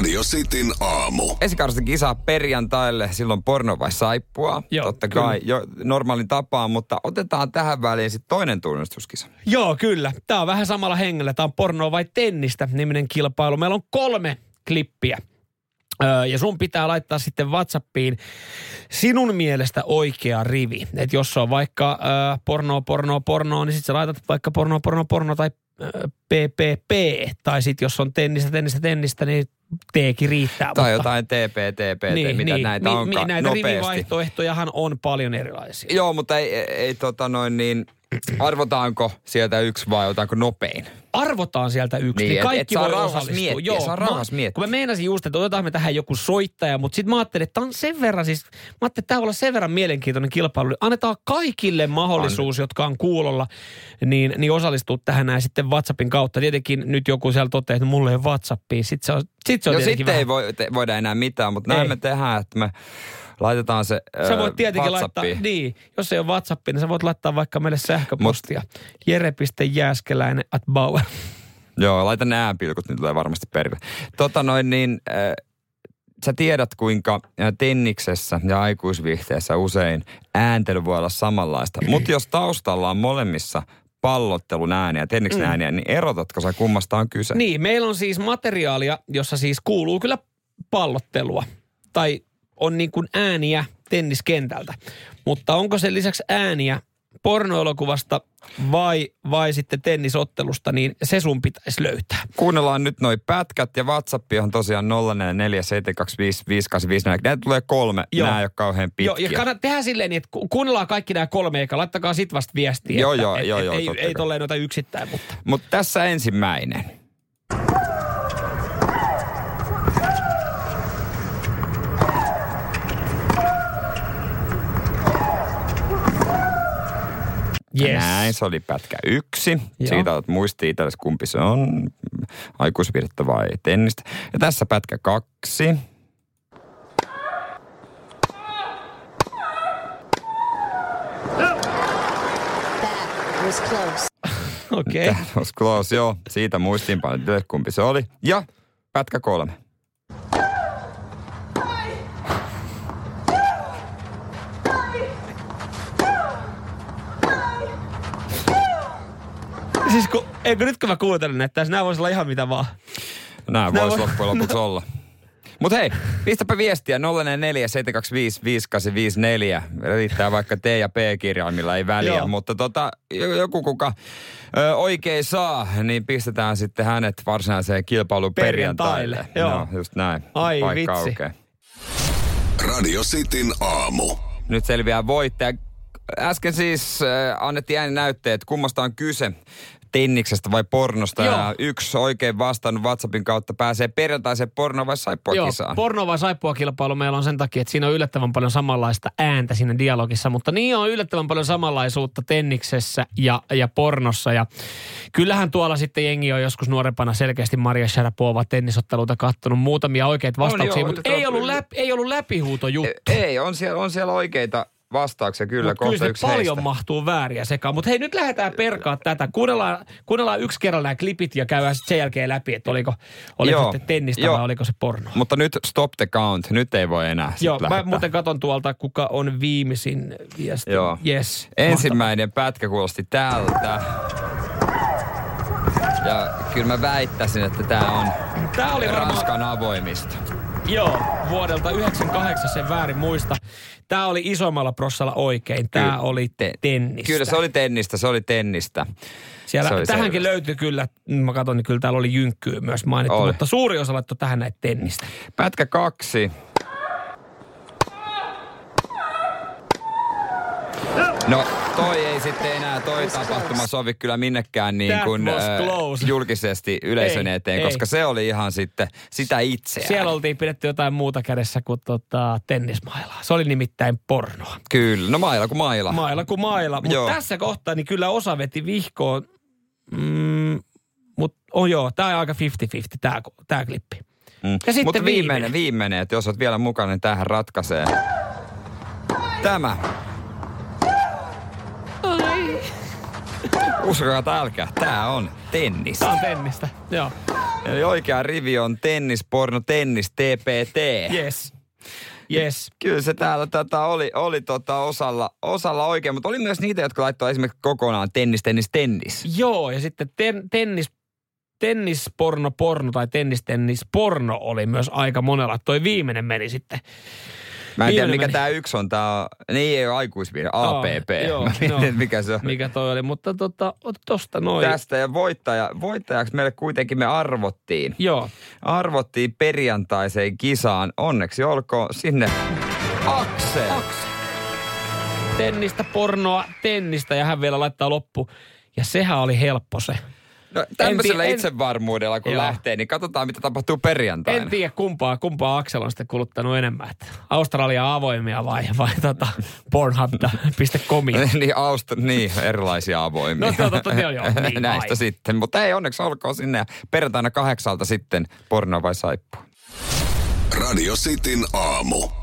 Radio Cityn aamu. Esikaudesta kisaa perjantaille, silloin porno vai saippua. Joo, Totta kyllä. kai jo normaalin tapaan, mutta otetaan tähän väliin sitten toinen tunnistuskisa. Joo, kyllä. Tämä on vähän samalla hengellä. Tämä on pornoa vai tennistä niminen kilpailu. Meillä on kolme klippiä. Öö, ja sun pitää laittaa sitten WhatsAppiin sinun mielestä oikea rivi. Että jos on vaikka öö, porno, porno, porno, niin sitten sä laitat vaikka porno, porno, porno tai PPP. Tai sitten jos on tennistä, tennistä, tennistä, niin T-kin riittää. Tai mutta- jotain TP, TP, mitä näitä Mi- onkaan Näitä nopeasti. rivivaihtoehtojahan on paljon erilaisia. Joo, mutta ei, ei, ei tota noin niin, arvotaanko sieltä yksi vai otaanko nopein? arvotaan sieltä yksi, Niin, niin, et- kaikki et saa voi osallistua. miettiä, saa rauhassa mä, miettiä. Kun mä meinasin just, että otetaan me tähän joku soittaja, mutta sitten mä ajattelin, että tämä on sen verran siis, mä ajattelin, että tämä olla sen verran mielenkiintoinen kilpailu. Annetaan kaikille mahdollisuus, jotka on kuulolla, niin, niin osallistua tähän näin sitten WhatsAppin kautta. Tietenkin nyt joku siellä toteaa, että mulla ei ole WhatsAppia. Sitten se on, sit se on No sitten vähän- ei voi, te, voida enää mitään, mutta näin Ei. me tehdään, että me laitetaan se Sä voit tietenkin laittaa, WhatsAppiin. niin, jos ei ole WhatsAppia, niin sä voit laittaa vaikka meille sähköpostia. Jere.jääskeläinen at Bauer. Joo, laita ne äänpilkut, niin tulee varmasti perille. Tota noin niin, äh, sä tiedät kuinka tenniksessä ja aikuisviihteessä usein ääntely voi olla samanlaista. Mutta jos taustalla on molemmissa pallottelun ääniä, tenniksen Mm. ääniä, niin erotatko sä kummasta on kyse? Niin, meillä on siis materiaalia, jossa siis kuuluu kyllä pallottelua. Tai on niin kuin ääniä tenniskentältä. Mutta onko se lisäksi ääniä pornoelokuvasta vai, vai sitten tennisottelusta, niin se sun pitäisi löytää. Kuunnellaan nyt noi pätkät ja WhatsApp on tosiaan 0447255854. Näitä tulee kolme, Joo. nämä ei ole kauhean pitkiä. Joo, ja kannat tehdä silleen, niin, että ku- kuunnellaan kaikki nämä kolme, eikä laittakaa sit vasta viestiä. Joo, että, joo, et, joo, et, joo, ei, totta ei kai. tolleen noita yksittäin, mutta... Mutta tässä ensimmäinen. Yes. Näin, se oli pätkä yksi. Joo. Siitä olet muisti itsellesi, kumpi se on, aikuisvirta vai tennistä. Ja tässä pätkä kaksi. That was close. Okei. Okay. That was close, joo. Siitä itsellesi, kumpi se oli. Ja pätkä kolme. Siis kun, eikö nyt kun mä kuuntelen, että nämä voisi olla ihan mitä vaan. Nämä Nää voisi voi- loppujen lopuksi olla. Mutta hei, pistäpä viestiä 044 725 5854. Riittää vaikka T ja P-kirjaimilla, ei väliä. Joo. Mutta tota, joku kuka ö, oikein saa, niin pistetään sitten hänet varsinaiseen kilpailuun Perjantaille, perjantaille. joo. No, just näin. Ai Paikka vitsi. aukeaa. Radio Cityn aamu. Nyt selviää voittaja. Äsken siis äh, annettiin ääninäytteet, kummasta on kyse tenniksestä vai pornosta. Joo. Ja yksi oikein vastannut WhatsAppin kautta pääsee perjantaiseen porno vai saippua Joo, kisaan. porno vai saippua kilpailu meillä on sen takia, että siinä on yllättävän paljon samanlaista ääntä siinä dialogissa, mutta niin on yllättävän paljon samanlaisuutta tenniksessä ja, ja pornossa. Ja kyllähän tuolla sitten jengi on joskus nuorempana selkeästi Maria Sharapova tennisotteluita kattonut muutamia oikeita vastauksia, joo, mutta ei ollut, läpi, ei ollut läpihuuto juttu. Ei, on siellä, on siellä oikeita vastauksia kyllä, Mut kohta kyllä se yksi paljon heistä. mahtuu vääriä sekaan. Mutta hei, nyt lähdetään perkaa tätä. Kuunnellaan, kuunnellaan yksi kerralla nämä klipit ja käydään sitten sen jälkeen läpi, että oliko, oliko Joo, sitten tennistä joo. vai oliko se porno. Mutta nyt stop the count, nyt ei voi enää Joo, mä lähettää. muuten katon tuolta, kuka on viimeisin viesti. Joo. Yes. Ensimmäinen pätkä kuulosti tältä. Ja kyllä mä väittäisin, että tää on. Tää oli varmaan, Ranskan avoimista. Joo, vuodelta 98 sen väärin muista. Tää oli isommalla prossalla oikein. Tää Kyllä. oli Te- tennistä. Kyllä se oli tennistä, se oli tennistä. Siellä, se oli tähänkin selvästi. löytyi kyllä, mä katson, niin kyllä täällä oli jynkkyy myös mainittu, Oli. mutta suuri osa laittoi tähän näitä tennistä. Pätkä kaksi. No toi ei sitten enää toi tapahtuma sovi kyllä minnekään niin kuin äh, julkisesti yleisön Ei, eteen, ei. koska se oli ihan sitten sitä itseään. Siellä oltiin pidetty jotain muuta kädessä kuin tota, tennismailaa. Se oli nimittäin pornoa. Kyllä, no maila kuin maila. Maila kuin maila. Mutta tässä kohtaa niin kyllä osa veti vihkoon. Mm, mutta oh joo, tämä on aika 50-50 tämä tää klippi. Mm. Ja sitten Mutta viimeinen, viimeinen. viimeinen, että jos olet vielä mukana, niin tähän ratkaisee. Tämä. Uskokaa tai älkää, tää on tennis. Tää on tennistä, joo. Eli oikea rivi on tennis, porno, tennis, TPT. Yes. Yes. Kyllä se täällä tätä oli, oli tota osalla, osalla oikein, mutta oli myös niitä, jotka laittoi esimerkiksi kokonaan tennis, tennis, tennis. Joo, ja sitten ten, tennis, tennisporno, porno tai tennis, tennis, porno oli myös aika monella. Toi viimeinen meni sitten. Mä en tiedä, mikä meni. tämä yksi on. Tämä niin ei ole aikuisviide, APP. Aa, joo, Mä mietin, joo. mikä se on. Mikä toi oli, mutta tota, ota tosta noin. Tästä ja voittaja, voittajaksi meille kuitenkin me arvottiin. Joo. Arvottiin perjantaiseen kisaan. Onneksi olkoon sinne Aksel. Tennistä, pornoa, tennistä ja hän vielä laittaa loppu. Ja sehän oli helppo se. No, tämmöisellä En itsevarmuudella kun Joo. lähtee, niin katsotaan mitä tapahtuu perjantaina. En tiedä kumpaa, kumpaa Aksel on sitten kuluttanut enemmän. Että Australia avoimia vai, vai tota pornhub.com. niin, Aust- niin, erilaisia avoimia. No, joo, totta, joo, joo, niin, Näistä vai. sitten. Mutta ei onneksi olkoon sinne. Ja perjantaina kahdeksalta sitten porno vai saippua. Radio Cityn aamu.